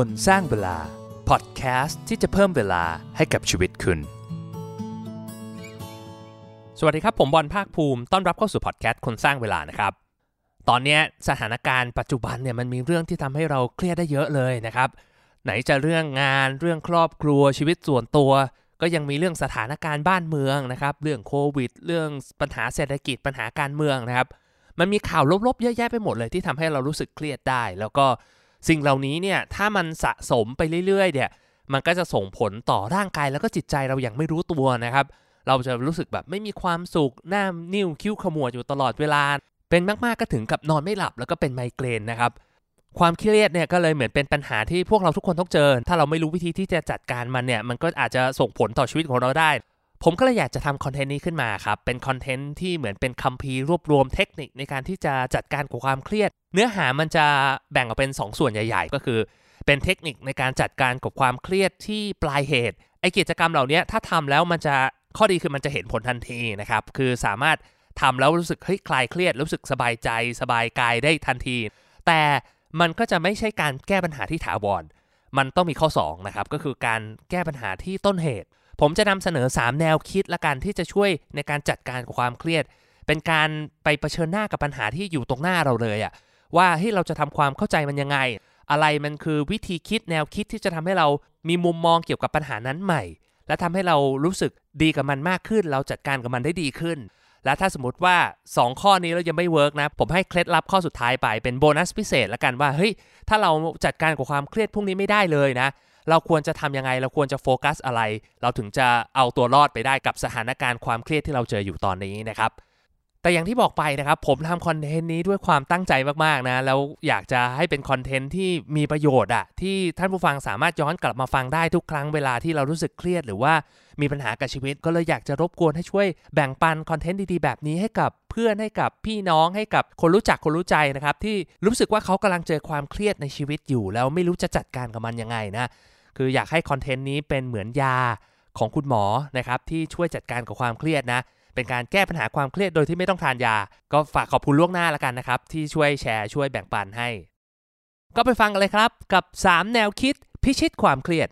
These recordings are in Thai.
คนสร้างเวลา พอดแคสต์ที่จะเพิ่มเวลาให้กับชีวิตคุณ สวัสดีครับ ผมบอลภาคภูมิ ต้อนรับเข้าสู่พอดแคสต์คนสร้างเวลานะครับ ตอนนี้สถานการณ์ปัจจุบันเนี่ยมันมีเรื่องที่ทำให้เราเครียดได้เยอะเลยนะครับ ไหนจะเรื่องงานเรื่องครอบครัวชีวิตส่วนตัว ก็ยังมีเรื่องสถานการณ์บ้านเมืองนะครับ เรื่องโควิด เรื่องปัญหาเศรษฐกิจปัญหาการเมืองนะครับ มันมีข่าวลบๆเยอะแยะไปหมดเลยที่ทำให้เรารู้สึกเครียดได้ แล้วก็ สิ่งเหล่านี้เนี่ยถ้ามันสะสมไปเรื่อยๆเนี่ยมันก็จะส่งผลต่อร่างกายแล้วก็จิตใจเราอย่างไม่รู้ตัวนะครับ เราจะรู้สึกแบบไม่มีความสุขหน้านิ่วคิ้วขมวดอยู่ตลอดเวลา เป็นมากๆก็ถึงกับนอนไม่หลับแล้วก็เป็นไมเกรนนะครับความเครียดเนี่ยก็เลยเหมือนเป็นปัญหาที่พวกเราทุกคนต้องเจอ ถ้าเราไม่รู้วิธีที่จะจัดการมันเนี่ย มันก็อาจจะส่งผลต่อชีวิตของเราได้ ผมก็เลยอยากจะทำคอนเทนต์นี้ขึ้นมาครับ เป็นคอนเทนต์ที่เหมือนเป็นคัมภีร์รวบรวมเทคนิคในการที่จะจัดการกับความเครียด เนื้อหามันจะแบ่งออกเป็น 2 ส่วนใหญ่ๆ ก็คือ เป็นเทคนิคในการจัดการกับความเครียดที่ปลายเหตุ ไอกิจกรรมเหล่านี้ถ้าทำแล้วมันจะข้อดีคือมันจะเห็นผลทันทีนะครับ คือสามารถทำแล้วรู้สึกเฮ้ยคลายเครียด รู้สึกสบายใจ สบายกายได้ทันที แต่มันก็จะไม่ใช่การแก้ปัญหาที่ถาวร มันต้องมีข้อ2นะครับ ก็คือการแก้ปัญหาที่ต้นเหตุ ผมจะนำเสนอ 3 แนวคิดละกันที่จะช่วยในการจัดการกับความเครียด เป็นการไปเผชิญหน้ากับปัญหาที่อยู่ตรงหน้าเราเลยอะว่าเฮ้ยเราจะทำความเข้าใจมันยังไง อะไรมันคือวิธีคิดแนวคิดที่จะทำให้เรามีมุมมองเกี่ยวกับปัญหานั้นใหม่ และทำให้เรารู้สึกดีกับมันมากขึ้น เราจัดการกับมันได้ดีขึ้นและถ้าสมมติว่า 2 ข้อนี้เรายังไม่เวิร์กนะ ผมให้เคล็ดลับข้อสุดท้ายไปเป็นโบนัสพิเศษละกันว่าเฮ้ยถ้าเราจัดการกับความเครียดพวกนี้ไม่ได้เลยนะ เราควรจะทำยังไง เราควรจะโฟกัสอะไร เราถึงจะเอาตัวรอดไปได้กับสถานการณ์ความเครียดที่เราเจออยู่ตอนนี้นะครับแต่อย่างที่บอกไปนะครับ ผมทำคอนเทนต์นี้ด้วยความตั้งใจมาก ๆ นะ แล้วอยากจะให้เป็นคอนเทนต์ที่มีประโยชน์อะที่ท่านผู้ฟังสามารถย้อนกลับมาฟังได้ทุกครั้งเวลาที่เรารู้สึกเครียด หรือว่ามีปัญหากับชีวิต ก็เลยอยากจะรบกวนให้ช่วยแบ่งปันคอนเทนต์ดี ๆ แบบนี้ให้กับเพื่อนให้กับพี่น้องให้กับคนรู้จักคนรู้ใจนะครับที่รู้สึกว่าเขากำลังเจอความเครียดในชีวิตอยู่ แล้วไม่รู้จะจัดการกับมันยังไงนะ คืออยากให้คอนเทนต์นี้เป็นเหมือนยาของคุณหมอนะครับที่ช่วยจัดการกับความเครียดนะ เป็นการแก้ปัญหาความเครียดโดยที่ไม่ต้องทานยา ก็ฝากขอบคุณล่วงหน้าแล้วกันนะครับ ที่ช่วยแชร์ช่วยแบ่งปันให้ ก็ไปฟังกันเลยครับกับ 3 แนวคิดพิชิตความเครียด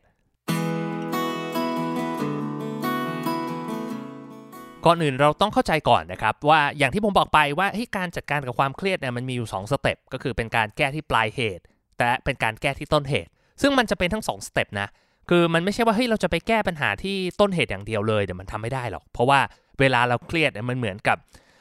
ก่อนอื่นเราต้องเข้าใจก่อนนะครับ ว่าอย่างที่ผมบอกไปว่าการจัดการกับความเครียดเนี่ยมันมีอยู่ 2 สเต็ปก็คือเป็นการแก้ที่ปลายเหตุ แต่เป็นการแก้ที่ต้นเหตุ ซึ่งมันจะเป็นทั้ง2สเต็ปนะคือมันไม่ใช่ว่าเฮ้ยเราจะไปแก้ปัญหาที่ต้นเหตุอย่างเดียวเลยเดี๋ยวมันทำไม่ได้หรอก เพราะว่าเวลาเราเครียดเนี่ยมันเหมือนกับ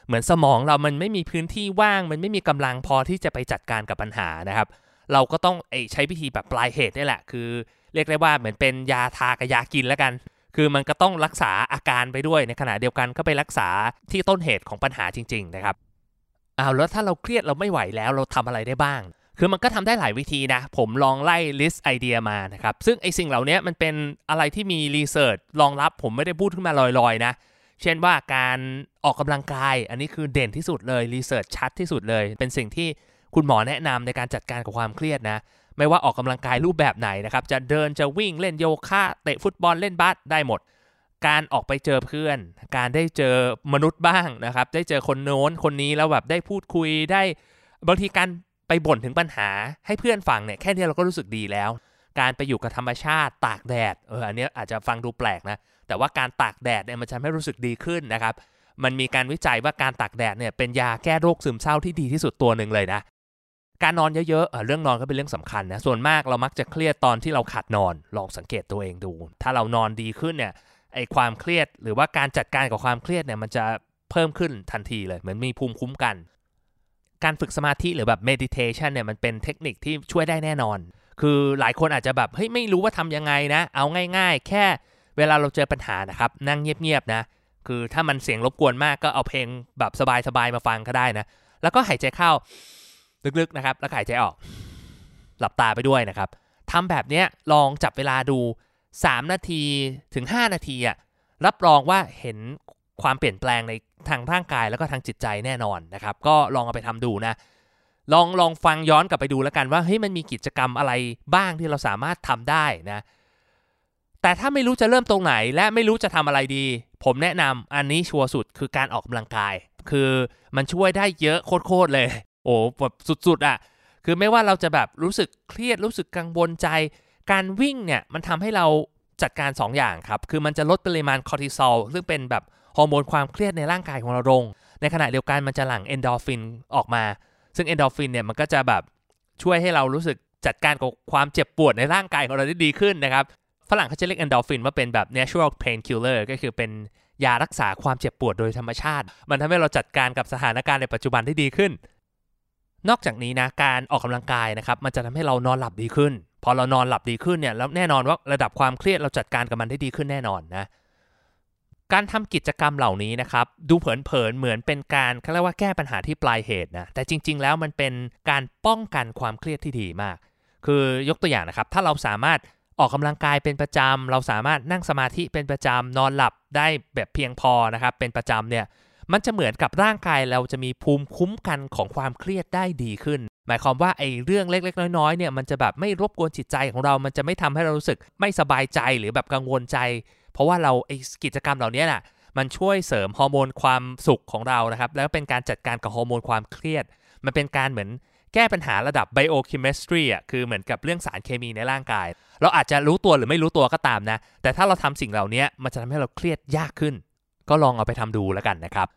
เหมือนสมองเรามันไม่มีพื้นที่ว่าง มันไม่มีกำลังพอที่จะไปจัดการกับปัญหานะครับ เราก็ต้องใช้วิธีแบบปลายเหตุนี่แหละ คือ เรียกได้ว่าเหมือนเป็นยาทากับยากินแล้วกัน คือมันก็ต้องรักษาอาการไปด้วยในขณะเดียวกันก็ไปรักษาที่ต้นเหตุของปัญหาจริง ๆ นะครับอ้าวแล้วถ้าเราเครียดเราไม่ไหวแล้วเราทำอะไรได้บ้าง คือมันก็ทำได้หลายวิธีนะ ผมลองไล่ list ไอเดียมานะครับ ซึ่งไอสิ่งเหล่านี้มันเป็นอะไรที่มี research รองรับผมไม่ได้พูดขึ้นมาลอยๆนะ เช่นว่าการออกกำลังกาย อันนี้คือเด่นที่สุดเลย research ชัดที่สุดเลย เป็นสิ่งที่คุณหมอแนะนำในการจัดการกับความเครียดนะ ไม่ว่าออกกำลังกายรูปแบบไหนนะครับ จะเดินจะวิ่งเล่นโยคะเตะฟุตบอลเล่นบาสได้หมด การออกไปเจอเพื่อน การได้เจอมนุษย์บ้างนะครับ ได้เจอคนโน้นคนนี้แล้วแบบได้พูดคุยได้บางทีการ ไปบ่นถึงปัญหาให้เพื่อนฟังเนี่ยแค่นี้เราก็รู้สึกดีแล้ว การไปอยู่กับธรรมชาติตากแดดเอออันนี้อาจจะฟังดูแปลกนะแต่ว่าการตากแดดเนี่ยมันจะทำให้รู้สึกดีขึ้นนะครับ มันมีการวิจัยว่าการตากแดดเนี่ยเป็นยาแก้โรคซึมเศร้าที่ดีที่สุดตัวหนึ่งเลยนะการนอนเยอะๆ เรื่องนอนก็เป็นเรื่องสำคัญนะ ส่วนมากเรามักจะเครียดตอนที่เราขาดนอน ลองสังเกตตัวเองดู ถ้าเรานอนดีขึ้นเนี่ย ไอความเครียดหรือว่าการจัดการกับความเครียดเนี่ยมันจะเพิ่มขึ้นทันทีเลย เหมือนมีภูมิคุ้มกัน การฝึกสมาธิหรือแบบ meditation เนี่ยมันเป็นเทคนิคที่ช่วยได้แน่นอน คือหลายคนอาจจะแบบเฮ้ยไม่รู้ว่าทำยังไงนะ เอาง่าย ๆ แค่เวลาเราเจอปัญหานะครับ นั่งเงียบๆนะ คือถ้ามันเสียงรบกวนมากก็เอาเพลงแบบสบายๆมาฟังก็ได้นะ แล้วก็หายใจเข้าลึกๆนะครับ แล้วหายใจออก หลับตาไปด้วยนะครับทำแบบเนี้ยลองจับเวลาดู 3 นาทีถึง 5 นาทีอะรับรองว่าเห็นความเปลี่ยนแปลงใน ทางร่างกายแล้วก็ทางจิตใจแน่นอนนะครับ ก็ลองเอาไปทำดูนะ ลองลองฟังย้อนกลับไปดูแล้วกันว่าเฮ้ยมันมีกิจกรรมอะไรบ้างที่เราสามารถทำได้นะ แต่ถ้าไม่รู้จะเริ่มตรงไหน และไม่รู้จะทำอะไรดี ผมแนะนำอันนี้ชัวร์สุดคือการออกกำลังกาย คือมันช่วยได้เยอะโคตรเลย โอ้แบบสุดๆอะ่ะคือไม่ว่าเราจะแบบรู้สึกเครียดรู้สึกกังวลใจ การวิ่งเนี่ยมันทำให้เราจัดการ2อย่างครับ คือมันจะลดปริมาณคอร์ติซอลซึ่งเป็นแบบ ฮอร์โมนความเครียดในร่างกายของเราลง ในขณะเดียวกันมันจะหลั่งเอนดอร์ฟินออกมา ซึ่งเอนดอร์ฟินเนี่ยมันก็จะแบบช่วยให้เรารู้สึกจัดการกับความเจ็บปวดในร่างกายของเราได้ดีขึ้นนะครับ ฝรั่งเขาจะเรียกเอนดอร์ฟินว่าเป็นแบบ natural painkiller ก็คือเป็นยารักษาความเจ็บปวดโดยธรรมชาติ มันทำให้เราจัดการกับสถานการณ์ในปัจจุบันได้ดีขึ้น นอกจากนี้นะการออกกำลังกายนะครับมันจะทำให้เรานอนหลับดีขึ้น พอเรานอนหลับดีขึ้นเนี่ยแล้วแน่นอนว่าระดับความเครียดเราจัดการกับมันได้ดีขึ้นแน่นอนนะ การทำกิจกรรมเหล่านี้นะครับ ดูเผินๆเหมือนเป็นการเขาเรียกว่าแก้ปัญหาที่ปลายเหตุนะแต่จริง ๆ แล้วมันเป็นการป้องกันความเครียดที่ดีมาก คือยกตัวอย่างนะครับ ถ้าเราสามารถออกกำลังกายเป็นประจำเราสามารถนั่งสมาธิเป็นประจำนอนหลับได้แบบเพียงพอนะครับ เป็นประจำเนี่ยมันจะเหมือนกับร่างกายเราจะมีภูมิคุ้มกันของความเครียดได้ดีขึ้น หมายความว่าไอ้เรื่องเล็ก ๆ น้อยๆเนี่ยมันจะแบบไม่รบกวนจิตใจของเรา มันจะไม่ทำให้เรารู้สึกไม่สบายใจหรือแบบกังวลใจ เพราะว่าเราไอ้กิจกรรมเหล่านี้น่ะมันช่วยเสริมฮอร์โมนความสุขของเรานะครับ แล้วเป็นการจัดการกับฮอร์โมนความเครียด มันเป็นการเหมือนแก้ปัญหาระดับ biochemistry อะคือเหมือนกับเรื่องสารเคมีในร่างกาย เราอาจจะรู้ตัวหรือไม่รู้ตัวก็ตามนะ แต่ถ้าเราทำสิ่งเหล่านี้มันจะทำให้เราเครียดยากขึ้น ก็ลองเอาไปทำดูแล้วกันนะครับ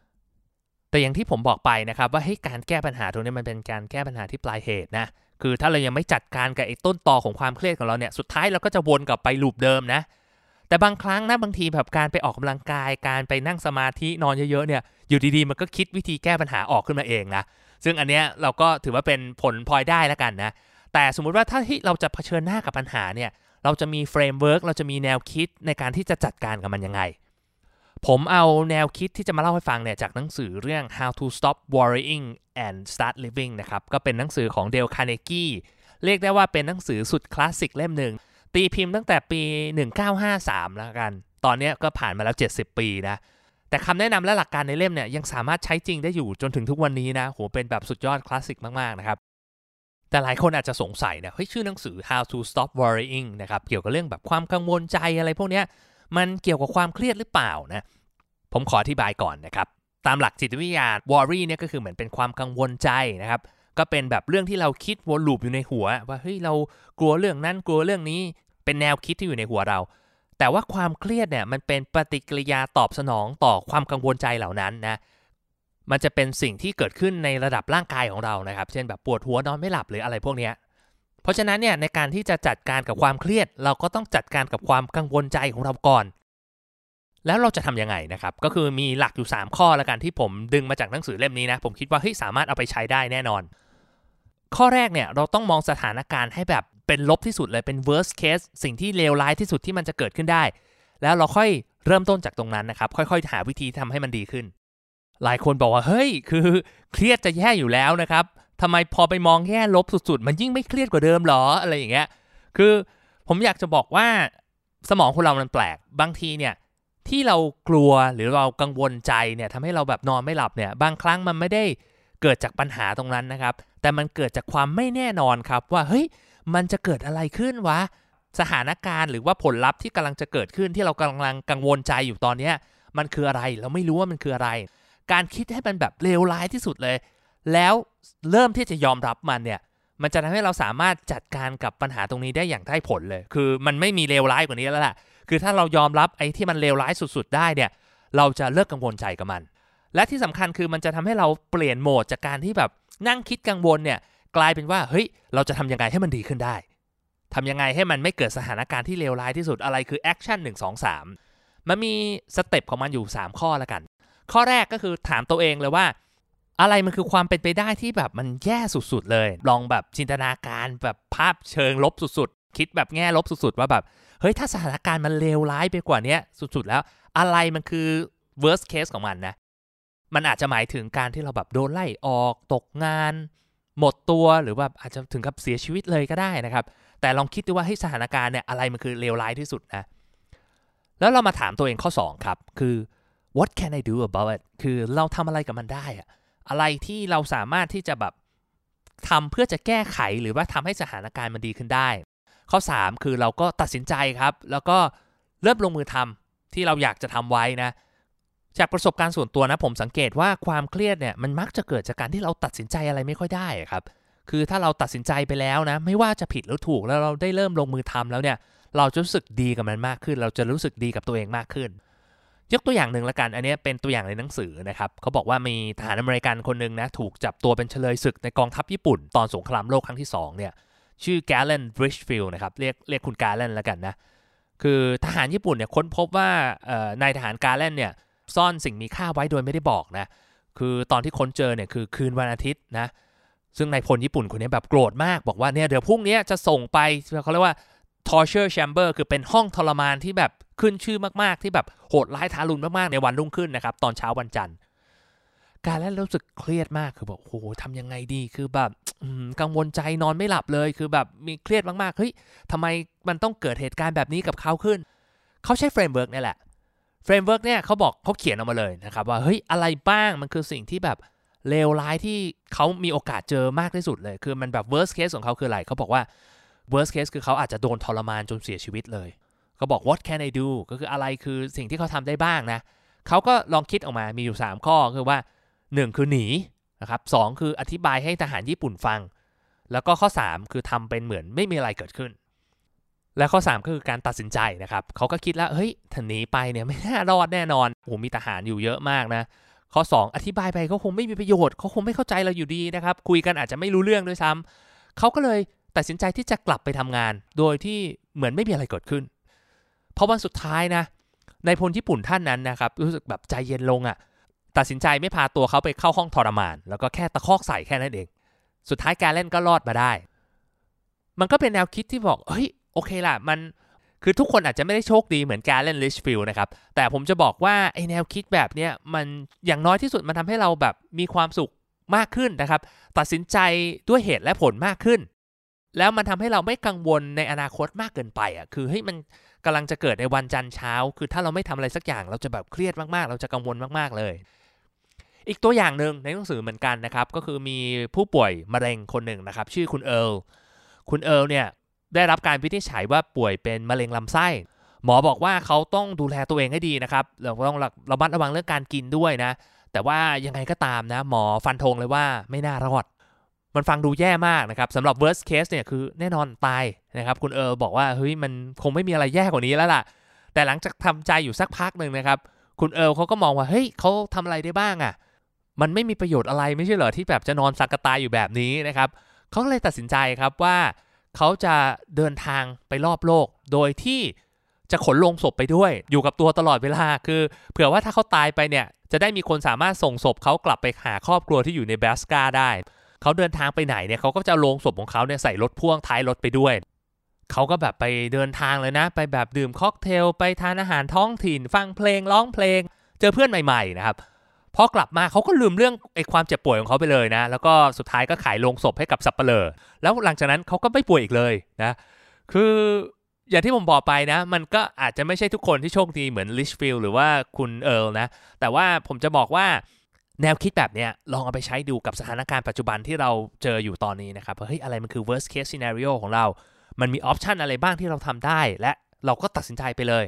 แต่อย่างที่ผมบอกไปนะครับ ว่าให้การแก้ปัญหาตรงนี้มันเป็นการแก้ปัญหาที่ปลายเหตุนะคือถ้าเรายังไม่จัดการกับไอ้ต้นตอของความเครียดของเราเนี่ยสุดท้ายเราก็จะวนกลับไปลูปเดิมนะ แต่บางครั้งนะบางทีแบบการไปออกกำลังกายการไปนั่งสมาธินอนเยอะๆเนี่ยอยู่ดีๆ มันก็คิดวิธีแก้ปัญหาออกขึ้นมาเองนะซึ่งอันเนี้ยเราก็ถือว่าเป็นผลพลอยได้แล้วกันนะแต่สมมุติว่าถ้าที่เราจะเผชิญหน้ากับปัญหาเนี่ยเราจะมี framework เราจะมีแนวคิดในการที่จะจัดการกับมันยังไง ผมเอาแนวคิดที่จะมาเล่าให้ฟังเนี่ยจากหนังสือเรื่อง How to Stop Worrying and Start Living นะครับก็เป็นหนังสือของเดลคาร์เนกีเรียกได้ว่าเป็นหนังสือสุดคลาสสิกเล่มหนึ่ง ตีพิมพ์ตั้งแต่ปี 1953 แล้วกัน ตอนนี้ก็ผ่านมาแล้ว 70 ปีนะ แต่คำแนะนำและหลักการในเล่มเนี่ยยังสามารถใช้จริงได้อยู่จนถึงทุกวันนี้นะโหเป็นแบบสุดยอดคลาสสิกมากๆนะครับแต่หลายคนอาจจะสงสัยนะเฮ้ยชื่อหนังสือ How to Stop Worrying นะครับเกี่ยวกับเรื่องแบบความกังวลใจอะไรพวกนี้มันเกี่ยวกับความเครียดหรือเปล่านะผมขออธิบายก่อนนะครับตามหลักจิตวิทยา worry เนี่ยก็คือเหมือนเป็นความกังวลใจนะครับ ก็เป็นแบบเรื่องที่เราคิดวนลูปอยู่ในหัว ว่าเฮ้ยเรากลัวเรื่องนั้นกลัวเรื่องนี้ เป็นแนวคิดที่อยู่ในหัวเรา แต่ว่าความเครียดเนี่ยมันเป็นปฏิกิริยาตอบสนองต่อความกังวลใจเหล่านั้นนะมันจะเป็นสิ่งที่เกิดขึ้นในระดับร่างกายของเรานะครับ เช่นแบบปวดหัวนอนไม่หลับหรืออะไรพวกนี้เพราะฉะนั้นเนี่ยในการที่จะจัดการกับความเครียด เราก็ต้องจัดการกับความกังวลใจของเราก่อน แล้วเราจะทำยังไงนะครับ ก็คือมีหลักอยู่ 3 ข้อล้วกันที่ผมดึงมาจากหนังสือเล่มนี้นะ ผมคิดว่าเฮ้ยสามารถเอาไปใช้ได้แน่นอน ข้อแรกเนี่ยเราต้องมองสถานการณ์ให้แบบเป็นลบที่สุดเลยเป็น worst case สิ่งที่เลวร้ายที่สุดที่มันจะเกิดขึ้นได้ แล้วเราค่อยเริ่มต้นจากตรงนั้นนะครับ ค่อยๆ หาวิธีทำให้มันดีขึ้น หลายคนบอกว่าเฮ้ย คือเครียดจะแย่อยู่แล้วนะครับทำไมพอไปมองแง่ลบสุดๆ มันยิ่งไม่เครียดกว่าเดิมหรออะไรอย่างเงี้ยคือผมอยากจะบอกว่าสมองคนเรามันแปลกบางทีเนี่ยที่เรากลัวหรือเรากังวลใจเนี่ยทำให้เราแบบนอนไม่หลับเนี่ยบางครั้งมันไม่ได้เกิดจากปัญหาตรงนั้นนะครับ แต่มันเกิดจากความไม่แน่นอนครับว่าเฮ้ยมันจะเกิดอะไรขึ้นวะสถานการณ์หรือว่าผลลัพธ์ที่กำลังจะเกิดขึ้นที่เรากำลังกังวลใจอยู่ตอนเนี้ยมันคืออะไรเราไม่รู้ว่ามันคืออะไร การคิดให้มันแบบเลวร้ายที่สุดเลย แล้วเริ่มที่จะยอมรับมันเนี่ยมันจะทำให้เราสามารถจัดการกับปัญหาตรงนี้ได้อย่างได้ผลเลย คือมันไม่มีเลวร้ายกว่านี้แล้วล่ะ คือถ้าเรายอมรับไอ้ที่มันเลวร้ายสุดๆ ได้เนี่ย เราจะเลิกกังวลใจกับมัน และที่สำคัญคือมันจะทำให้เราเปลี่ยนโหมดจากการที่แบบ นั่งคิดกังวลเนี่ยกลายเป็นว่าเฮ้ยเราจะทำยังไงให้มันดีขึ้นได้ทำยังไงให้มันไม่เกิดสถานการณ์ที่เลวร้ายที่สุดอะไรคือ action หนึ่งสองสามมันมี step ของมันอยู่ 3 ข้อละกัน ข้อแรกก็คือถามตัวเองเลยว่า อะไรมันคือความเป็นไปได้ที่แบบมันแย่สุดๆเลย ลองแบบจินตนาการแบบภาพเชิงลบสุดๆ คิดแบบแง่ลบสุดๆ ว่าแบบเฮ้ยถ้าสถานการณ์มันเลวร้ายไปกว่านี้สุดๆแล้ว อะไรมันคือ worst case ของมันนะ มันอาจจะหมายถึงการที่เราแบบโดนไล่ออกตกงาน หมดตัวหรือว่าอาจจะถึงกับเสียชีวิตเลยก็ได้นะครับ แต่ลองคิดดูว่าให้สถานการณ์เนี่ยอะไรมันคือเลวร้ายที่สุดนะแล้วเรามาถามตัวเองข้อ 2 ครับ คือ what can I do about it คือเราทำอะไรกับมันได้อะอะไรที่เราสามารถที่จะแบบทำเพื่อจะแก้ไขหรือว่าทำให้สถานการณ์มันดีขึ้นได้ ข้อ 3 คือเราก็ตัดสินใจครับ แล้วก็เริ่มลงมือทำที่เราอยากจะทำไว้นะ จากประสบการณ์ส่วนตัวนะผมสังเกตว่าความเครียดเนี่ยมันมักจะเกิดจากการที่เราตัดสินใจอะไรไม่ค่อยได้ครับ คือถ้าเราตัดสินใจไปแล้วนะ ไม่ว่าจะผิดหรือถูกแล้วเราได้เริ่มลงมือทำแล้วเนี่ย เราจะรู้สึกดีกับมันมากขึ้น เราจะรู้สึกดีกับตัวเองมากขึ้น ยกตัวอย่างหนึ่งละกัน อันนี้เป็นตัวอย่างในหนังสือนะครับเขาบอกว่ามีทหารอเมริกันคนหนึ่งนะถูกจับตัวเป็นเฉลยศึกในกองทัพญี่ปุ่น ตอนสงครามโลกครั้งที่2เนี่ยชื่อแกลเลนบริชฟิลด์นะครับเรียกเรียกคุณแกลเลนล้วกันนะคือทหารญี่ปุ่นเนี่ยค้นพบว่านายทหารกาเลนเนี่ย ซ่อนสิ่งมีค่าไว้โดยไม่ได้บอกนะ คือตอนที่ค้นเจอเนี่ยคือคืนวันอาทิตย์นะ ซึ่งนายพลญี่ปุ่นคนนี้แบบโกรธมากบอกว่าเนี่ยเดี๋ยวพรุ่งนี้จะส่งไปเขาเรียกว่า torture chamber คือเป็นห้องทรมานที่แบบขึ้นชื่อมากๆ ที่แบบโหดร้ายทารุณมากๆ ในวันรุ่งขึ้นนะครับ ตอนเช้าวันจันทร์ การแล้วรู้สึกเครียดมากคือบอกโอ้โหทำยังไงดีคือแบบกังวลใจนอนไม่หลับเลย คือแบบมีเครียดมากๆเฮ้ยทำไมมันต้องเกิดเหตุการณ์แบบนี้กับเขาขึ้น เขาใช้ framework นี่แหละ framework เนี่ยเขาบอกเขาเขียนออกมาเลยนะครับว่าเฮ้ยอะไรบ้างมันคือสิ่งที่แบบเลวร้ายที่เขามีโอกาสเจอมากที่สุดเลย คือมันแบบ worst case ของเขาคืออะไรเขาบอกว่า worst case คือเขาอาจจะโดนทรมานจนเสียชีวิตเลยเขาบอก what can I do ก็คืออะไรคือสิ่งที่เขาทำได้บ้างนะเขาก็ลองคิดออกมามีอยู่ 3 ข้อคือว่า 1 คือหนีนะครับสคืออธิบายให้ทหารญี่ปุ่นฟัง แล้วก็ข้อ 3 คือทำเป็นเหมือนไม่มีอะไรเกิดขึ้น และข้อ 3 ก็คือการตัดสินใจนะครับเขาก็คิดแล้วเฮ้ยถ้าหนีไปเนี่ยไม่น่ารอดแน่นอนโอ้มีทหารอยู่เยอะมากนะข้อ 2 อธิบายไปเขาคงไม่มีประโยชน์เขาคงไม่เข้าใจเราอยู่ดีนะครับ คุยกันอาจจะไม่รู้เรื่องด้วยซ้ำเขาก็เลยตัดสินใจที่จะกลับไปทำงาน โดยที่เหมือนไม่มีอะไรเกิดขึ้นพอวันสุดท้ายนะในพลญี่ปุ่นท่านนั้นนะครับรู้สึกแบบใจเย็นลงอะ่ะ ตัดสินใจไม่พาตัวเขาไปเข้าห้องทรมาน แล้วก็แค่ตะคอกใส่แค่นั้นเอง สุดท้ายการเล่นก็รอดมาได้ มันก็เป็นแนวคิดที่บอกเฮ้ย โอเคล่ะ มันคือทุกคนอาจจะไม่ได้โชคดีเหมือนการเล่นลิชฟิลนะครับ แต่ผมจะบอกว่าไอแนวคิดแบบเนี้ยมันอย่างน้อยที่สุดมันทำให้เราแบบมีความสุขมากขึ้นนะครับ ตัดสินใจด้วยเหตุและผลมากขึ้น แล้วมันทำให้เราไม่กังวลในอนาคตมากเกินไปอะคือเฮ้ยมันกำลังจะเกิดในวันจันทร์เช้า คือถ้าเราไม่ทำอะไรสักอย่างเราจะแบบเครียดมากๆ เราจะกังวลมากๆเลย อีกตัวอย่างหนึ่งในหนังสือเหมือนกันนะครับ ก็คือมีผู้ป่วยมะเร็งคนหนึ่งนะครับ ชื่อคุณเอิร์ลคุณเอิร์ลเนี่ย ได้รับการวินิจฉัยว่าป่วยเป็นมะเร็งลำไส้ หมอบอกว่าเขาต้องดูแลตัวเองให้ดีนะครับเราต้องระมัดระวังเรื่องการกินด้วยนะ แต่ว่ายังไงก็ตามนะ หมอฟันธงเลยว่าไม่น่ารอด มันฟังดูแย่มากนะครับสำหรับ worst case เนี่ยคือแน่นอนตายนะครับ คุณเออบอกว่าเฮ้ยมันคงไม่มีอะไรแย่กว่านี้แล้วล่ะ แต่หลังจากทำใจอยู่สักพักหนึ่งนะครับ คุณเออเขาก็มองว่าเฮ้ยเขาทำอะไรได้บ้างอะ่ะ มันไม่มีประโยชน์อะไรไม่ใช่เหรอที่แบบจะนอนสักกตายอยู่แบบนี้นะครับเขาเลยตัดสินใจครับว่า เขาจะเดินทางไปรอบโลก โดยที่จะขนลงศพไปด้วย อยู่กับตัวตลอดเวลา คือเผื่อว่าถ้าเขาตายไปเนี่ย จะได้มีคนสามารถส่งศพเขากลับไปหาครอบครัวที่อยู่ในแบสกาได้ เขาเดินทางไปไหนเนี่ยเขาก็จะลงศพของเขาเนี่ยใส่รถพ่วงท้ายรถไปด้วย เขาก็แบบไปเดินทางเลยนะ ไปแบบดื่มค็อกเทล ไปทานอาหารท้องถิ่น ฟังเพลงร้องเพลง เจอเพื่อนใหม่ๆนะครับ พอกลับมาเขาก็ลืมเรื่องไอ้ความเจ็บป่วยของเขาไปเลยนะ แล้วก็สุดท้ายก็ขายลงศพให้กับสับเปลอแล้วหลังจากนั้นเขาก็ไม่ป่วยอีกเลยนะ คืออย่างที่ผมบอกไปนะ มันก็อาจจะไม่ใช่ทุกคนที่โชคดีเหมือนลิชฟิลหรือว่าคุณเอิร์ลนะ แต่ว่าผมจะบอกว่าแนวคิดแบบเนี้ยลองเอาไปใช้ดูกับสถานการณ์ปัจจุบันที่เราเจออยู่ตอนนี้นะครับเฮ้ยอะไรมันคือ worst case scenario ของเรา มันมี option อะไรบ้างที่เราทำได้ และเราก็ตัดสินใจไปเลย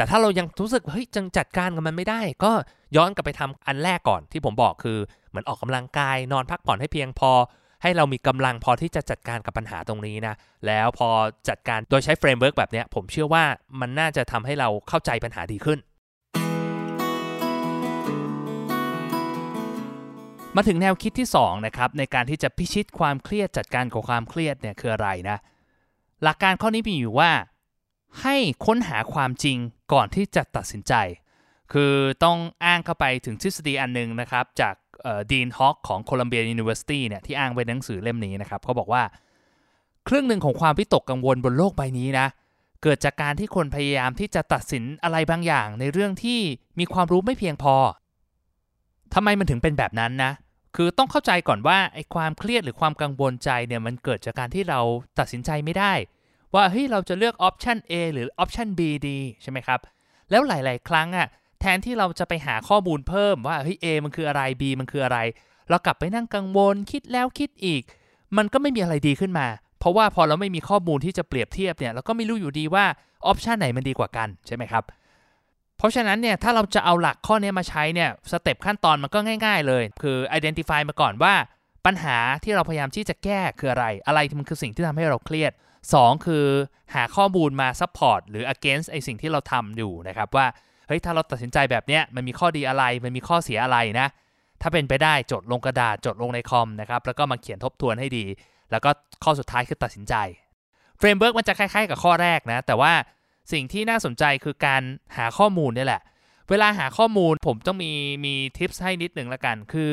แต่ถ้าเรายังรู้สึกเฮ้ยจังจัดการกับมันไม่ได้ ก็ย้อนกลับไปทำอันแรกก่อนที่ผมบอกคือเหมือนออกกำลังกายนอนพักผ่อนให้เพียงพอ ให้เรามีกำลังพอที่จะจัดการกับปัญหาตรงนี้นะแล้วพอจัดการโดยใช้ framework แบบนี้ผมเชื่อว่ามันน่าจะทำให้เราเข้าใจปัญหาดีขึ้น มาถึงแนวคิดที่2นะครับในการที่จะพิชิตความเครียดจัดการกับความเครียดเนี่ยคืออะไรนะหลักการข้อนี้มีอยู่ว่าให้ค้นหาความจริง ก่อนที่จะตัดสินใจ คือต้องอ้างอิงเข้าไปถึงทฤษฎีอันนึงนะครับ จาก Dean Hawkes ของ Columbia University เนี่ยที่อ้างไว้ในหนังสือเล่มนี้นะครับเขาบอกว่า ครึ่งหนึ่งของความวิตกกังวลบนโลกใบนี้นะเกิดจากการที่คนพยายามที่จะตัดสินอะไรบางอย่างในเรื่องที่มีความรู้ไม่เพียงพอทำไมมันถึงเป็นแบบนั้นนะ คือต้องเข้าใจก่อนว่าไอ้ความเครียดหรือความกังวลใจเนี่ยมันเกิดจากการที่เราตัดสินใจไม่ได้ ว่าเฮ้ยเราจะเลือกออปชัน A หรือออปชัน B ดีใช่ไหมครับ แล้วหลาย ๆ ครั้งอะ่ะแทนที่เราจะไปหาข้อมูลเพิ่มว่าเฮ้ย A มันคืออะไร B มันคืออะไร เรากลับไปนั่งกังวลคิดแล้วคิดอีก มันก็ไม่มีอะไรดีขึ้นมา เพราะว่าพอเราไม่มีข้อมูลที่จะเปรียบเทียบเนี่ยเราก็ไม่รู้อยู่ดีว่า option ไหนมันดีกว่ากันใช่ไหมครับเพราะฉะนั้นเนี่ยถ้าเราจะเอาหลักข้อนี้มาใช้เนี่ย step ขั้นตอนมันก็ง่าย ๆ เลย คือ identify มาก่อนว่าปัญหาที่เราพยายามที่จะแก้คืออะไร อะไรมันคือสิ่งที่ทำให้เราเครียด 2 คือหาข้อมูลมา support หรือ against ไอ้สิ่งที่เราทำอยู่นะครับว่าเฮ้ยถ้าเราตัดสินใจแบบเนี้ยมันมีข้อดีอะไรมันมีข้อเสียอะไรนะ ถ้าเป็นไปได้จดลงกระดาษจดลงในคอมนะครับแล้วก็มาเขียนทบทวนให้ดี แล้วก็ข้อสุดท้ายคือตัดสินใจ framework มันจะคล้ายๆกับข้อแรกนะ แต่ว่าสิ่งที่น่าสนใจคือการหาข้อมูลนี่แหละ เวลาหาข้อมูลผมต้องมีมี tips ให้นิดหนึ่งละกัน คือ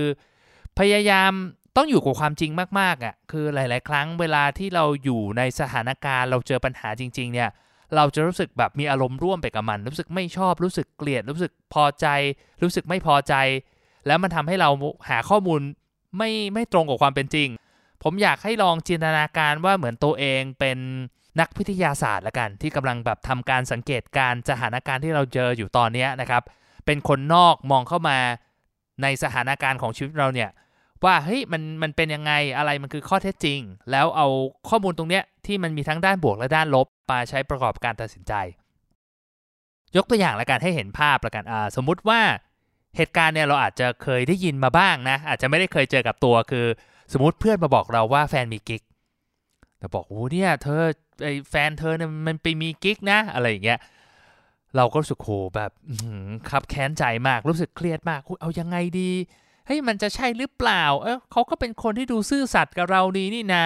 พยายาม ต้องอยู่กับความจริงมากๆอะ่ะคือหลาย ๆ ครั้งเวลาที่เราอยู่ในสถานการณ์เราเจอปัญหาจริง ๆ เนี่ยเราจะรู้สึกแบบมีอารมณ์ร่วมไปกับมัน รู้สึกไม่ชอบรู้สึกเกลียด รู้สึกพอใจ รู้สึกไม่พอใจ แล้วมันทำให้เราหาข้อมูลไม่ไม่ตรงกับความเป็นจริง ผมอยากให้ลองจินตนาการว่าเหมือนตัวเองเป็นนักพิทยาศาสตร์ละกัน ที่กำลังแบบทำการสังเกตการสถานการณ์ที่เราเจออยู่ตอนนี้นะครับ เป็นคนนอกมองเข้ามาในสถานการณ์ของชีวิตเราเนี่ย ว่าเฮ้ยมันมันเป็นยังไงอะไรมันคือข้อเท็จจริง แล้วเอาข้อมูลตรงเนี้ยที่มันมีทั้งด้านบวกและด้านลบมาใช้ประกอบการตัดสินใจ ยกตัวอย่างละกันให้เห็นภาพละกันอ่าสมมุติว่าเหตุการณ์เนี่ยเราอาจจะเคยได้ยินมาบ้างนะ อาจจะไม่ได้เคยเจอกับตัวคือ สมมติเพื่อนมาบอกเราว่าแฟนมีกิ๊กแต่บอกโอ้เนี่ยเธอไอแฟนเธอเนี่ยมันไปมีกิ๊กนะ อะไรอย่างเงี้ยเราก็รู้สึกโหแบบคับแค้นใจมากรู้สึกเครียดมากเอายังไงดี เฮ้ยมันจะใช่หรือเปล่า เออเขาก็เป็นคนที่ดูซื่อสัตย์กับเราดีนี่นา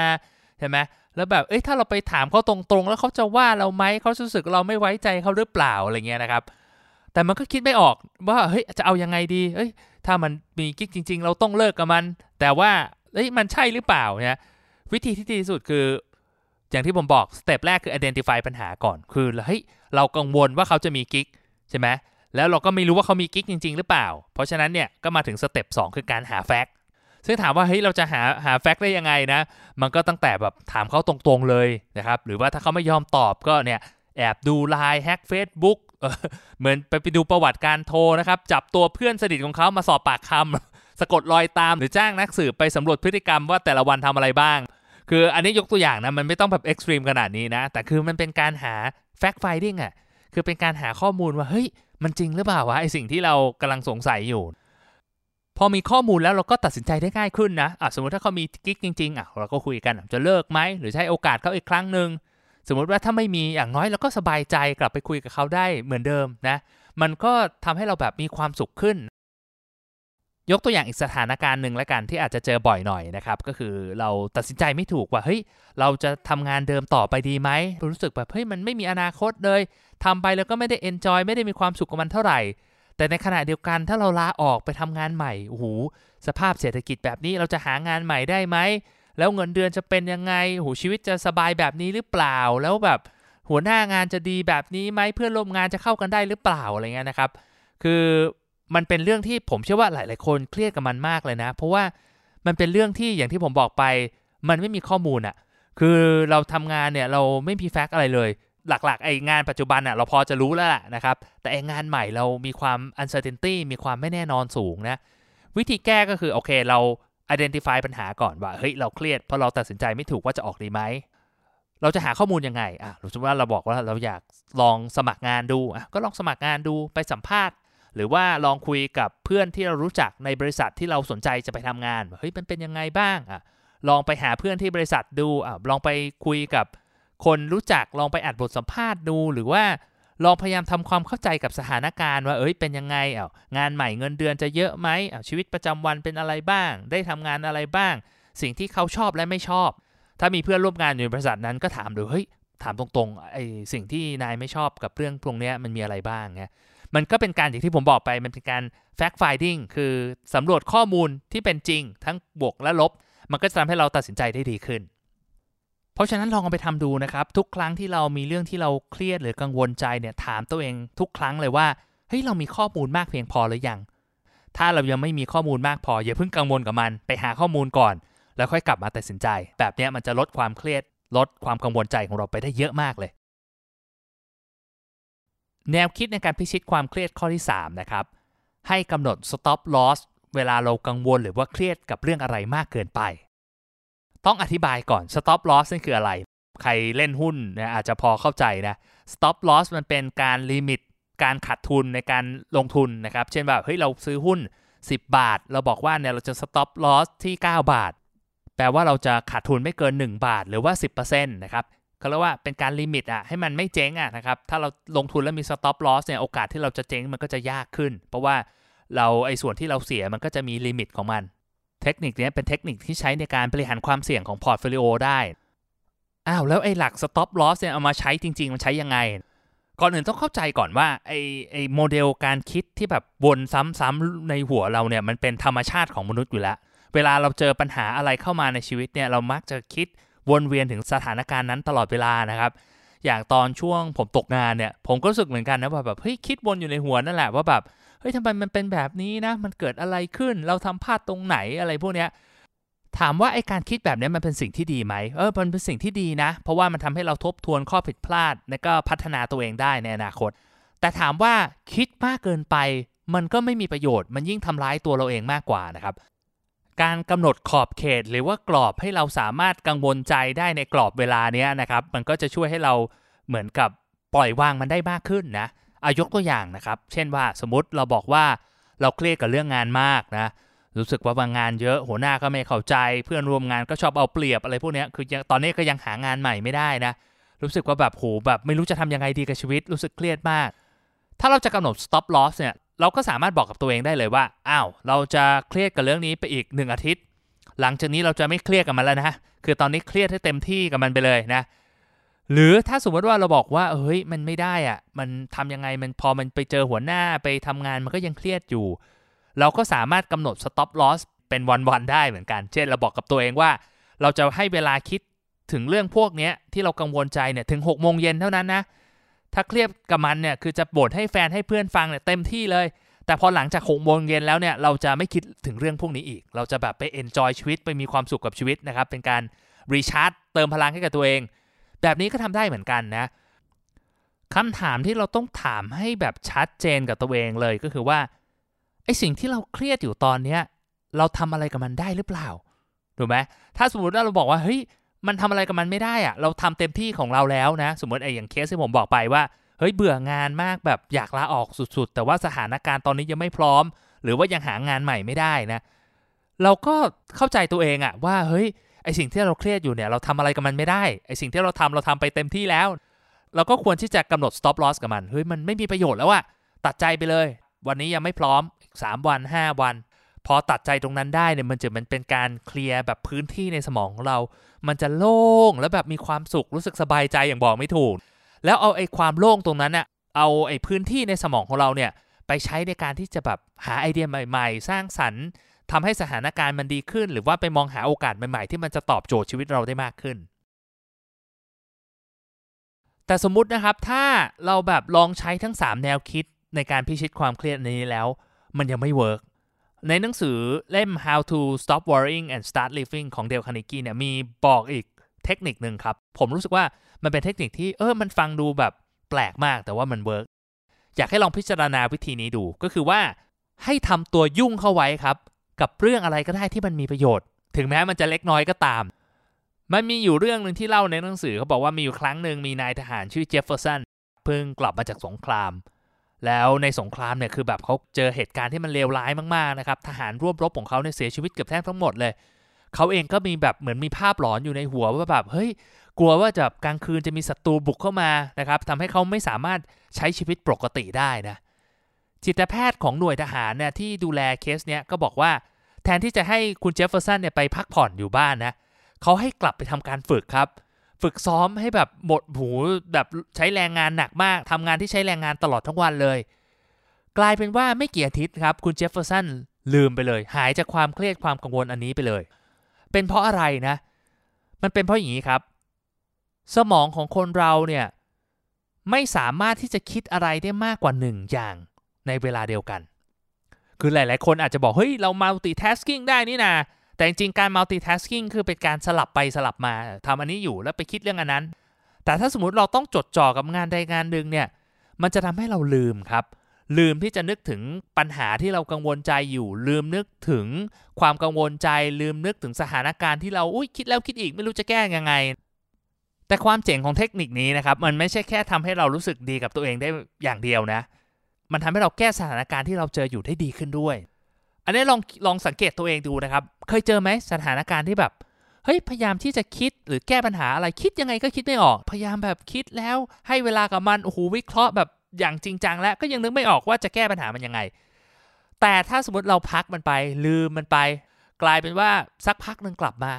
ใช่ไหมแล้วแบบเอ้ยถ้าเราไปถามเขาตรงๆ แล้วเขาจะว่าเราไหมเขารู้สึกเราไม่ไว้ใจเขาหรือเปล่าอะไรเงี้ยนะครับ แต่มันก็คิดไม่ออกว่าเฮ้ยจะเอายังไงดีเอ้ยถ้ามันมีกิ๊กจริง ๆ เราต้องเลิกกับมัน แต่ว่าเอ้ยมันใช่หรือเปล่าเนี่ยวิธีที่ดีที่สุดคืออย่างที่ผมบอกสเต็ปแรกคือ identify ปัญหาก่อน คือเฮ้ยเรากังวลว่าเขาจะมีกิ๊กใช่ไหม แล้วเราก็ไม่รู้ว่าเขามีกิ๊กจริง ๆ หรือเปล่า เพราะฉะนั้นเนี่ยก็มาถึง step 2คือการหา fact ซึ่งถามว่าเฮ้ยเราจะหาหา fact ได้ยังไงนะ มันก็ตั้งแต่แบบถามเขาตรงๆเลยนะครับ หรือว่าถ้าเขาไม่ยอมตอบก็เนี่ยแอบดู LINE hack Facebook เหมือนไปไปดูประวัติการโทรนะครับ จับตัวเพื่อนสนิทของเขามาสอบปากคำสะกดรอยตามหรือจ้างนักสืบไปสำรวจพฤติกรรมว่าแต่ละวันทำอะไรบ้าง คืออันนี้ยกตัวอย่างนะ มันไม่ต้องแบบ extreme ขนาดนี้นะ แต่คือมันเป็นการหาแฟกต์ไฟดิ้งอะ คือเป็นการหาข้อมูลว่าเฮ้ยมันจริงหรือเปล่าวะไอสิ่งที่เรากำลังสงสัยอยู่ พอมีข้อมูลแล้วเราก็ตัดสินใจได้ง่ายขึ้นนะอะสมมติถ้าเขามีกิ๊กจริงๆอะเราก็คุยกันจะเลิกไหมหรือใช้โอกาสเขาอีกครั้งหนึ่งสมมติว่าถ้าไม่มีอย่างน้อยเราก็สบายใจกลับไปคุยกับเขาได้เหมือนเดิมนะ มันก็ทำให้เราแบบมีความสุขขึ้น ยกตัวอย่างอีกสถานการณ์หนึ่งล้วกันที่อาจจะเจอบ่อยหน่อยนะครับ ก็คือเราตัดสินใจไม่ถูกว่าเฮ้ยเราจะทำงานเดิมต่อไปดีไหมรู้สึกแบบเฮ้ยมันไม่มีอนาคตเลยทำไปแล้วก็ไม่ได้เอนจอยไม่ได้มีความสุขกับมันเท่าไหร่ แต่ในขณะเดียวกันถ้าเราลาออกไปทำงานใหม่โอ้โหสภาพเศรษฐกิจแบบนี้เราจะหางานใหม่ได้ไหมแล้วเงินเดือนจะเป็นยังไงโอ้โหชีวิตจะสบายแบบนี้หรือเปล่าแล้วแบบหัวหน้างานจะดีแบบนี้ไหมเพื่อนร่วมงานจะเข้ากันได้หรือเปล่าอะไรเงี้ยนะครับ คือ มันเป็นเรื่องที่ผมเชื่อว่าหลาย ๆ คนเครียดกับมันมากเลยนะ เพราะว่ามันเป็นเรื่องที่อย่างที่ผมบอกไป มันไม่มีข้อมูลอะคือเราทำงานเนี่ยเราไม่มีแฟกต์อะไรเลย หลัก ๆ ไองานปัจจุบันอะเราพอจะรู้แล้วแหละนะครับ แต่ไองานใหม่เรามีความ uncertainty มีความไม่แน่นอนสูงนะ วิธีแก้ก็คือโอเคเรา identify ปัญหาก่อนว่าเฮ้ยเราเครียดเพราะเราตัดสินใจไม่ถูกว่าจะออกดีไหมเราจะหาข้อมูลยังไงอะสมมติว่าเราบอกว่าเราอยากลองสมัครงานดูอะก็ลองสมัครงานดูไปสัมภาษณ์ หรือว่าลองคุยกับเพื่อนที่เรารู้จักในบริษัทที่เราสนใจจะไปทำงานเฮ้ยมันเป็นยังไงบ้างอะลองไปหาเพื่อนที่บริษัทดูอะลองไปคุยกับคนรู้จักลองไปอัดบทสัมภาษณ์ดู หรือว่าลองพยายามทำความเข้าใจกับสถานการณ์ว่าเอ้ยเป็นยังไงอ้างานใหม่เงินเดือนจะเยอะไหมอ้าชีวิตประจำวันเป็นอะไรบ้าง ได้ทำงานอะไรบ้าง สิ่งที่เขาชอบและไม่ชอบ ถ้ามีเพื่อนร่วมงานอยู่ในบริษัทนั้นก็ถามดูเฮ้ยถามตรงๆไอ้สิ่งที่นายไม่ชอบกับเรื่องพวกนี้มันมีอะไรบ้างไง มันก็เป็นการอย่างที่ผมบอกไปมันเป็นการ fact finding คือสำรวจข้อมูลที่เป็นจริง ทั้งบวกและลบ มันก็จะทำให้เราตัดสินใจได้ดีขึ้น เพราะฉะนั้นลองเอาไปทำดูนะครับ ทุกครั้งที่เรามีเรื่องที่เราเครียดหรือกังวลใจเนี่ยถามตัวเองทุกครั้งเลยว่าเฮ้ยเรามีข้อมูลมากเพียงพอหรือยังถ้าเรายังไม่มีข้อมูลมากพออย่าเพิ่งกังวลกับมัน ไปหาข้อมูลก่อน แล้วค่อยกลับมาตัดสินใจ แบบนี้มันจะลดความเครียดลดความกังวลใจของเราไปได้เยอะมากเลย แนวคิดในการพิชิตความเครียดข้อที่ 3 นะครับ ให้กำหนด stop loss เวลาเรากังวลหรือว่าเครียดกับเรื่องอะไรมากเกินไป ต้องอธิบายก่อน stop loss นี่คืออะไร ใครเล่นหุ้นนะอาจจะพอเข้าใจนะ stop loss มันเป็นการลิมิตการขาดทุนในการลงทุนนะครับ เช่นแบบเฮ้ยเราซื้อหุ้น 10 บาท เราบอกว่าเนี่ยเราจะ stop loss ที่ 9 บาท แปลว่าเราจะขาดทุนไม่เกิน 1 บาทหรือว่า 10%นะครับ เขาเรียกว่าเป็นการ limit อะให้มันไม่เจ๊งอะนะครับถ้าเราลงทุนแล้วมี stop loss เนี่ยโอกาสที่เราจะเจ๊งมันก็จะยากขึ้น เพราะว่าเราไอ้ส่วนที่เราเสียมันก็จะมี limit ของมัน เทคนิคนี้เป็นเทคนิคที่ใช้ในการบริหารความเสี่ยงของ portfolio ได้อ้าวแล้วไอ้หลัก stop loss เนี่ยเอามาใช้จริง ๆ มันใช้ยังไง ก่อนอื่นต้องเข้าใจก่อนว่าไอ้ไอ้โมเดลการคิดที่แบบวนซ้ำๆในหัวเราเนี่ยมันเป็นธรรมชาติของมนุษย์อยู่แล้ว เวลาเราเจอปัญหาอะไรเข้ามาในชีวิตเนี่ยเรามักจะคิด วนเวียนถึงสถานการณ์นั้นตลอดเวลานะครับอย่างตอนช่วงผมตกงานเนี่ย ผมก็รู้สึกเหมือนกันนะว่าแบบเฮ้ยคิดวนอยู่ในหัวนั่นแหละว่าแบบเฮ้ยทำไมมันเป็นแบบนี้นะ มันเกิดอะไรขึ้นเราทำพลาดตรงไหนอะไรพวกเนี้ยถามว่าไอการคิดแบบนี้มันเป็นสิ่งที่ดีไหมเออมันเป็นสิ่งที่ดีนะ เพราะว่ามันทำให้เราทบทวนข้อผิดพลาด และก็พัฒนาตัวเองได้ในอนาคต แต่ถามว่าคิดมากเกินไป มันก็ไม่มีประโยชน์ มันยิ่งทำร้ายตัวเราเองมากกว่านะครับ การกำหนดขอบเขต หรือว่ากรอบให้เราสามารถกังวลใจได้ในกรอบเวลาเนี้ยนะครับ มันก็จะช่วยให้เราเหมือนกับปล่อยวางมันได้มากขึ้นนะอายกตัวอย่างนะครับ เช่นว่าสมมติเราบอกว่าเราเครียดกับเรื่องงานมากนะ รู้สึกว่าบางงานเยอะ หัวหน้าก็ไม่เข้าใจ เพื่อนร่วมงานก็ชอบเอาเปรียบอะไรพวกนี้คือตอนนี้ก็ยังหางานใหม่ไม่ได้นะ รู้สึกว่าแบบโหแบบไม่รู้จะทำยังไงดีกับชีวิต รู้สึกเครียดมาก ถ้าเราจะกำหนด stop loss เนี่ย เราก็สามารถบอกกับตัวเองได้เลยว่า อ้าว เราจะเครียดกับเรื่องนี้ไปอีก 1 อาทิตย์ หลังจากนี้เราจะไม่เครียดกับมันแล้วนะ คือตอนนี้เครียดให้เต็มที่กับมันไปเลยนะ หรือถ้าสมมติว่าเราบอกว่า เฮ้ย มันไม่ได้อะมันทำยังไง มันพอมันไปเจอหัวหน้าไปทำงานมันก็ยังเครียดอยู่ เราก็สามารถกำหนด stop loss เป็นวันๆได้เหมือนกัน เช่น เราบอกกับตัวเองว่า เราจะให้เวลาคิดถึงเรื่องพวกนี้ที่เรากังวลใจเนี่ยถึง6โมงเย็นเท่านั้นนะ ถ้าเครียดกับมันเนี่ยคือจะบ่นให้แฟนให้เพื่อนฟังเนี่ยเต็มที่เลย แต่พอหลังจาก6โมงเย็นแล้วเนี่ยเราจะไม่คิดถึงเรื่องพวกนี้อีก เราจะแบบไป enjoy ชีวิตไปมีความสุขกับชีวิตนะครับเป็นการรีชาร์จเติมพลังให้กับตัวเอง แบบนี้ก็ทำได้เหมือนกันนะคำถามที่เราต้องถามให้แบบชัดเจนกับตัวเองเลยก็คือว่าไอสิ่งที่เราเครียดอยู่ตอนเนี้ยเราทำอะไรกับมันได้หรือเปล่าถูกไหมถ้าสมมติว่าเราบอกว่าเฮ้ย มันทำอะไรกับมันไม่ได้อะเราทำเต็มที่ของเราแล้วนะ สมมติไอ้อย่างเคสที่ผมบอกไปว่าเฮ้ยเบื่องานมากแบบอยากลาออกสุดๆ แต่ว่าสถานการณ์ตอนนี้ยังไม่พร้อม หรือว่ายังหางานใหม่ไม่ได้นะ เราก็เข้าใจตัวเองอะว่าเฮ้ยไอสิ่งที่เราเครียดอยู่เนี่ยเราทำอะไรกับมันไม่ได้ไอสิ่งที่เราทำเราทำไปเต็มที่แล้ว เราก็ควรที่จะกำหนด stop loss กับมันเฮ้ยมันไม่มีประโยชน์แล้วอะตัดใจไปเลย วันนี้ยังไม่พร้อม 3 วัน 5 วัน พอตัดใจตรงนั้นได้เนี่ยมันจะมันเป็นการเคลียร์แบบพื้นที่ในสมองของเรา มันจะโล่งแล้วแบบมีความสุขรู้สึกสบายใจอย่างบอกไม่ถูก แล้วเอาไอ้ความโล่งตรงนั้นอะเอาไอ้พื้นที่ในสมองของเราเนี่ยไปใช้ในการที่จะแบบหาไอเดียใหม่ๆ สร้างสรรค์ทำให้สถานการณ์มันดีขึ้น หรือว่าไปมองหาโอกาสใหม่ๆ ที่มันจะตอบโจทย์ชีวิตเราได้มากขึ้น แต่สมมุตินะครับถ้าเราแบบลองใช้ทั้ง 3 แนวคิดในการพิชิตความเครียดนี้แล้ว มันยังไม่ work ในหนังสือเล่ม How to Stop Worrying and Start Living ของ Dale Carnegie เนี่ยมีบอกอีกเทคนิคหนึ่งครับ ผมรู้สึกว่ามันเป็นเทคนิคที่เออมันฟังดูแบบแปลกมากแต่ว่ามัน work อยากให้ลองพิจารณาวิธีนี้ดูก็คือว่าให้ทำตัวยุ่งเข้าไว้ครับ กับเรื่องอะไรก็ได้ที่มันมีประโยชน์ ถึงแม้มันจะเล็กน้อยก็ตาม มันมีอยู่เรื่องหนึ่งที่เล่าในหนังสือเขาบอกว่ามีอยู่ครั้งหนึ่งมีนายทหารชื่อเจฟเฟอร์สันเพิ่งกลับมาจากสงคราม แล้วในสงครามเนี่ยคือแบบเขาเจอเหตุการณ์ที่มันเลวร้ายมากๆนะครับทหารร่วมรบของเขาเนี่ยเสียชีวิตเกือบแทบทั้งหมดเลยเขาเองก็มีแบบเหมือนมีภาพหลอนอยู่ในหัวว่าแบบเฮ้ยกลัวว่าจะกลางคืนจะมีศัตรูบุกเข้ามานะครับทำให้เขาไม่สามารถใช้ชีวิตปกติได้นะจิตแพทย์ของหน่วยทหารเนี่ยที่ดูแลเคสเนี้ยก็บอกว่า แทนที่จะให้คุณเจฟเฟอร์สันเนี่ยไปพักผ่อนอยู่บ้านนะเขาให้กลับไปทำการฝึกครับ ฝึกซ้อมให้แบบหมดรูปแบบใช้แรงงานหนักมากทำงานที่ใช้แรงงานตลอดทั้งวันเลย กลายเป็นว่าไม่กี่อาทิตย์ครับคุณเจฟเฟอร์สันลืมไปเลย หายจากความเครียดความกังวลอันนี้ไปเลย เป็นเพราะอะไรนะ มันเป็นเพราะอย่างนี้ครับ สมองของคนเราเนี่ยไม่สามารถที่จะคิดอะไรได้มากกว่าหนึ่งอย่างในเวลาเดียวกัน คือหลาย ๆ คนอาจจะบอกเฮ้ยเรา multitasking ได้นี่นะ แต่จริงๆ การ multitasking คือเป็นการสลับไปสลับมาทำอันนี้อยู่แล้วไปคิดเรื่องอันนั้น แต่ถ้าสมมติเราต้องจดจ่อกับงานใดงานหนึ่งเนี่ย มันจะทำให้เราลืมครับ ลืมที่จะนึกถึงปัญหาที่เรากังวลใจอยู่ ลืมนึกถึงความกังวลใจ ลืมนึกถึงสถานการณ์ที่เราอุ้ยคิดแล้วคิดอีกไม่รู้จะแก้ยังไง แต่ความเจ๋งของเทคนิคนี้นะครับ มันไม่ใช่แค่ทำให้เรารู้สึกดีกับตัวเองได้อย่างเดียวนะ มันทำให้เราแก้สถานการณ์ที่เราเจออยู่ได้ดีขึ้นด้วย อันนี้ลองลองสังเกตตัวเองดูนะครับ เคยเจอไหมสถานการณ์ที่แบบเฮ้ยพยายามที่จะคิดหรือแก้ปัญหาอะไรคิดยังไงก็คิดไม่ออก พยายามแบบคิดแล้วให้เวลากับมันโอ้โหวิเคราะห์แบบอย่างจริงจังแล้วก็ยังนึกไม่ออกว่าจะแก้ปัญหามันยังไง แต่ถ้าสมมติเราพักมันไป ลืมมันไป กลายเป็นว่าสักพักหนึ่งกลับมา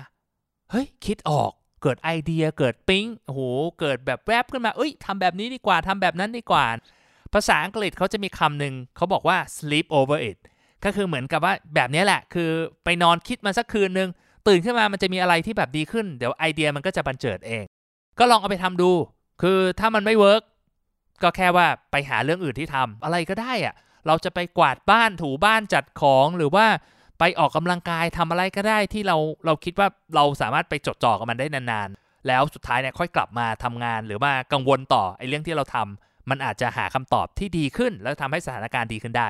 เฮ้ยคิดออกเกิดไอเดียเกิดปิ๊งโอ้โหเกิดแบบแวบขึ้นมาเอ้ยทำแบบนี้ดีกว่าทำแบบนั้นดีกว่า ภาษาอังกฤษเขาจะมีคำหนึ่งเขาบอกว่า sleep over it ก็คือเหมือนกับว่าแบบนี้แหละ คือไปนอนคิดมาสักคืนนึง ตื่นขึ้นมามันจะมีอะไรที่แบบดีขึ้น เดี๋ยวไอเดียมันก็จะบันเจิดเอง ก็ลองเอาไปทำดู คือถ้ามันไม่เวิร์กก็แค่ว่าไปหาเรื่องอื่นที่ทำอะไรก็ได้อะเราจะไปกวาดบ้านถูบ้านจัดของหรือว่าไปออกกำลังกายทำอะไรก็ได้ที่เราเราคิดว่าเราสามารถไปจดจ่อกับมันได้นานๆ แล้วสุดท้ายเนี่ยค่อยกลับมาทำงานหรือว่ากังวลต่อไอ้เรื่องที่เราทำมันอาจจะหาคำตอบที่ดีขึ้น แล้วทำให้สถานการณ์ดีขึ้นได้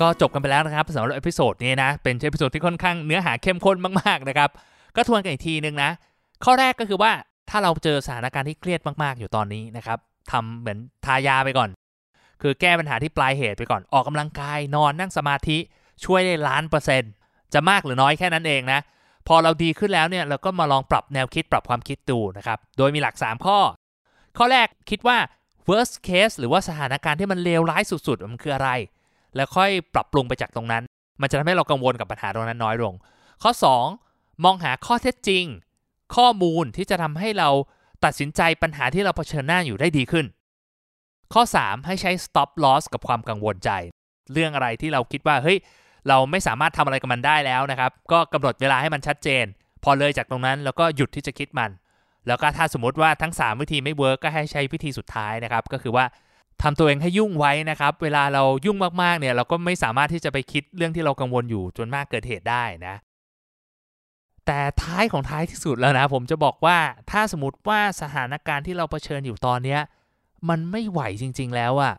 ก็จบกันไปแล้วนะครับสำหรับ episode นี้นะ เป็น episode ที่ค่อนข้างเนื้อหาเข้มข้นมากๆนะครับ ก็ทวนกันอีกทีนึงนะ ข้อแรกก็คือว่าถ้าเราเจอสถานการณ์ที่เครียดมากๆอยู่ตอนนี้นะครับทำเหมือนทายาไปก่อน คือแก้ปัญหาที่ปลายเหตุไปก่อนออกกำลังกายนอนนั่งสมาธิช่วยได้ล้านเปอร์เซ็นต์จะมากหรือน้อยแค่นั้นเองนะ พอเราดีขึ้นแล้วเนี่ยเราก็มาลองปรับแนวคิดปรับความคิดดูนะครับโดยมีหลัก 3 ข้อ ข้อแรกคิดว่า worst case หรือว่าสถานการณ์ที่มันเลวร้ายสุดๆ มันคืออะไร แล้วค่อยปรับปรุงไปจากตรงนั้น มันจะทำให้เรากังวลกับปัญหาตรงนั้นน้อยลง ข้อ 2 มองหาข้อเท็จจริง ข้อมูลที่จะทำให้เราตัดสินใจปัญหาที่เราเผชิญหน้าอยู่ได้ดีขึ้น ข้อ 3 ให้ใช้ stop loss กับความกังวลใจ เรื่องอะไรที่เราคิดว่าเฮ้ยเราไม่สามารถทำอะไรกับมันได้แล้วนะครับ ก็กำหนดเวลาให้มันชัดเจน พอเลยจากตรงนั้นแล้วก็หยุดที่จะคิดมัน แล้วก็ถ้าสมมติว่าทั้ง 3 วิธีไม่ work ก็ให้ใช้วิธีสุดท้ายนะครับ ก็คือว่า ทำตัวเองให้ยุ่งไว้นะครับ เวลาเรายุ่งมากๆเนี่ยเราก็ไม่สามารถที่จะไปคิดเรื่องที่เรากังวลอยู่จนมากเกิดเหตุได้นะ แต่ท้ายของท้ายที่สุดแล้วนะ ผมจะบอกว่าถ้าสมมติว่าสถานการณ์ที่เราเผชิญอยู่ตอนเนี้ยมันไม่ไหวจริง ๆ แล้วอะ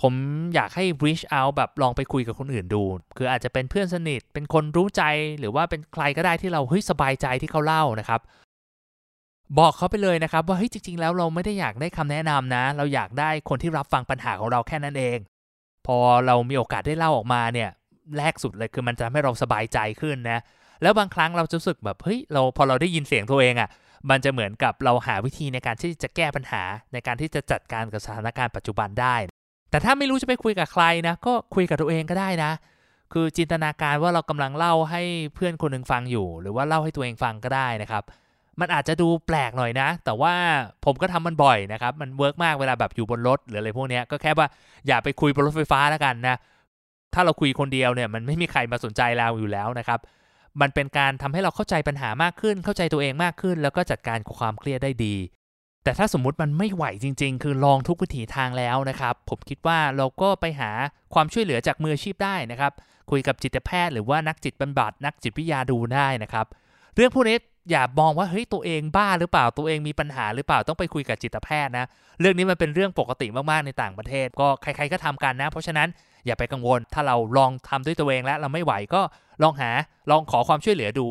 ผมอยากให้ reach out แบบลองไปคุยกับคนอื่นดู คืออาจจะเป็นเพื่อนสนิทเป็นคนรู้ใจหรือว่าเป็นใครก็ได้ที่เราเฮ้ยสบายใจที่เขาเล่านะครับ บอกเขาไปเลยนะครับว่าเฮ้ยจริง ๆ แล้วเราไม่ได้อยากได้คำแนะนำนะ เราอยากได้คนที่รับฟังปัญหาของเราแค่นั้นเอง พอเรามีโอกาสได้เล่าออกมาเนี่ยแรกสุดเลยคือมันจะทำให้เราสบายใจขึ้นนะแล้วบางครั้งเราจะรู้สึกแบบเฮ้ยเราพอเราได้ยินเสียงตัวเองอะ่ะมันจะเหมือนกับเราหาวิธีในการที่จะแก้ปัญหาในการที่จะจัดการกับสถานการณ์ปัจจุบันได้ แต่ถ้าไม่รู้จะไปคุยกับใครนะ ก็คุยกับตัวเองก็ได้นะ คือจินตนาการว่าเรากำลังเล่าให้เพื่อนคนหนึ่งฟังอยู่ หรือว่าเล่าให้ตัวเองฟังก็ได้นะครับ มันอาจจะดูแปลกหน่อยนะ แต่ว่าผมก็ทำมันบ่อยนะครับ มัน work มากเวลาแบบอยู่บนรถหรืออะไรพวกนี้ก็แค่ว่าอย่าไปคุยบนรถไฟฟ้าแล้วกันนะ ถ้าเราคุยคนเดียวเนี่ยมันไม่มีใครมาสนใจเราอยู่แล้วนะครับ มันเป็นการทำให้เราเข้าใจปัญหามากขึ้น เข้าใจตัวเองมากขึ้น แล้วก็จัดการกับความเครียดได้ดี แต่ถ้าสมมุติมันไม่ไหวจริง ๆ คือลองทุกวิถีทางแล้วนะครับ ผมคิดว่าเราก็ไปหาความช่วยเหลือจากมืออาชีพได้นะครับ คุยกับจิตแพทย์หรือว่านักจิตบำบัดนักจิตวิทยาดูได้นะครับ เรื่องพวกนี้ อย่ามองว่าเฮ้ยตัวเองบ้าหรือเปล่าตัวเองมีปัญหาหรือเปล่าต้องไปคุยกับจิตแพทย์นะ เรื่องนี้มันเป็นเรื่องปกติมากๆในต่างประเทศ ก็ใครๆก็ทำกันนะ เพราะฉะนั้นอย่าไปกังวล ถ้าเราลองทำด้วยตัวเองแล้วเราไม่ไหวก็ลองหาลองขอความช่วยเหลือดู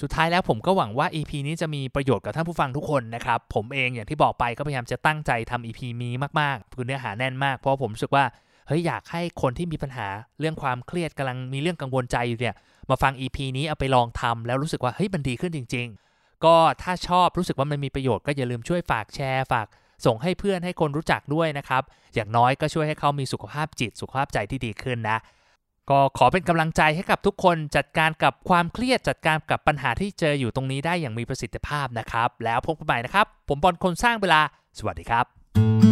สุดท้ายแล้วผมก็หวังว่า EP นี้จะมีประโยชน์กับท่านผู้ฟังทุกคนนะครับ ผมเองอย่างที่บอกไปก็พยายามจะตั้งใจทำ EP นี้มากๆคือเนื้อหาแน่นมาก เพราะผมรู้สึกว่า เฮ้ยอยากให้คนที่มีปัญหาเรื่องความเครียดกำลังมีเรื่องกังวลใจอยู่เนี่ยมาฟัง EP นี้เอาไปลองทำแล้วรู้สึกว่าเฮ้ยมันดีขึ้นจริง ๆ ก็ถ้าชอบรู้สึกว่ามันมีประโยชน์ก็อย่าลืมช่วยฝากแชร์ฝากส่งให้เพื่อนให้คนรู้จักด้วยนะครับ อย่างน้อยก็ช่วยให้เขามีสุขภาพจิตสุขภาพใจที่ดีขึ้นนะ ก็ขอเป็นกำลังใจให้กับทุกคนจัดการกับความเครียดจัดการกับปัญหาที่เจออยู่ตรงนี้ได้อย่างมีประสิทธิภาพนะครับ แล้วพบกันใหม่นะครับ ผมบอลคนสร้างเวลา สวัสดีครับ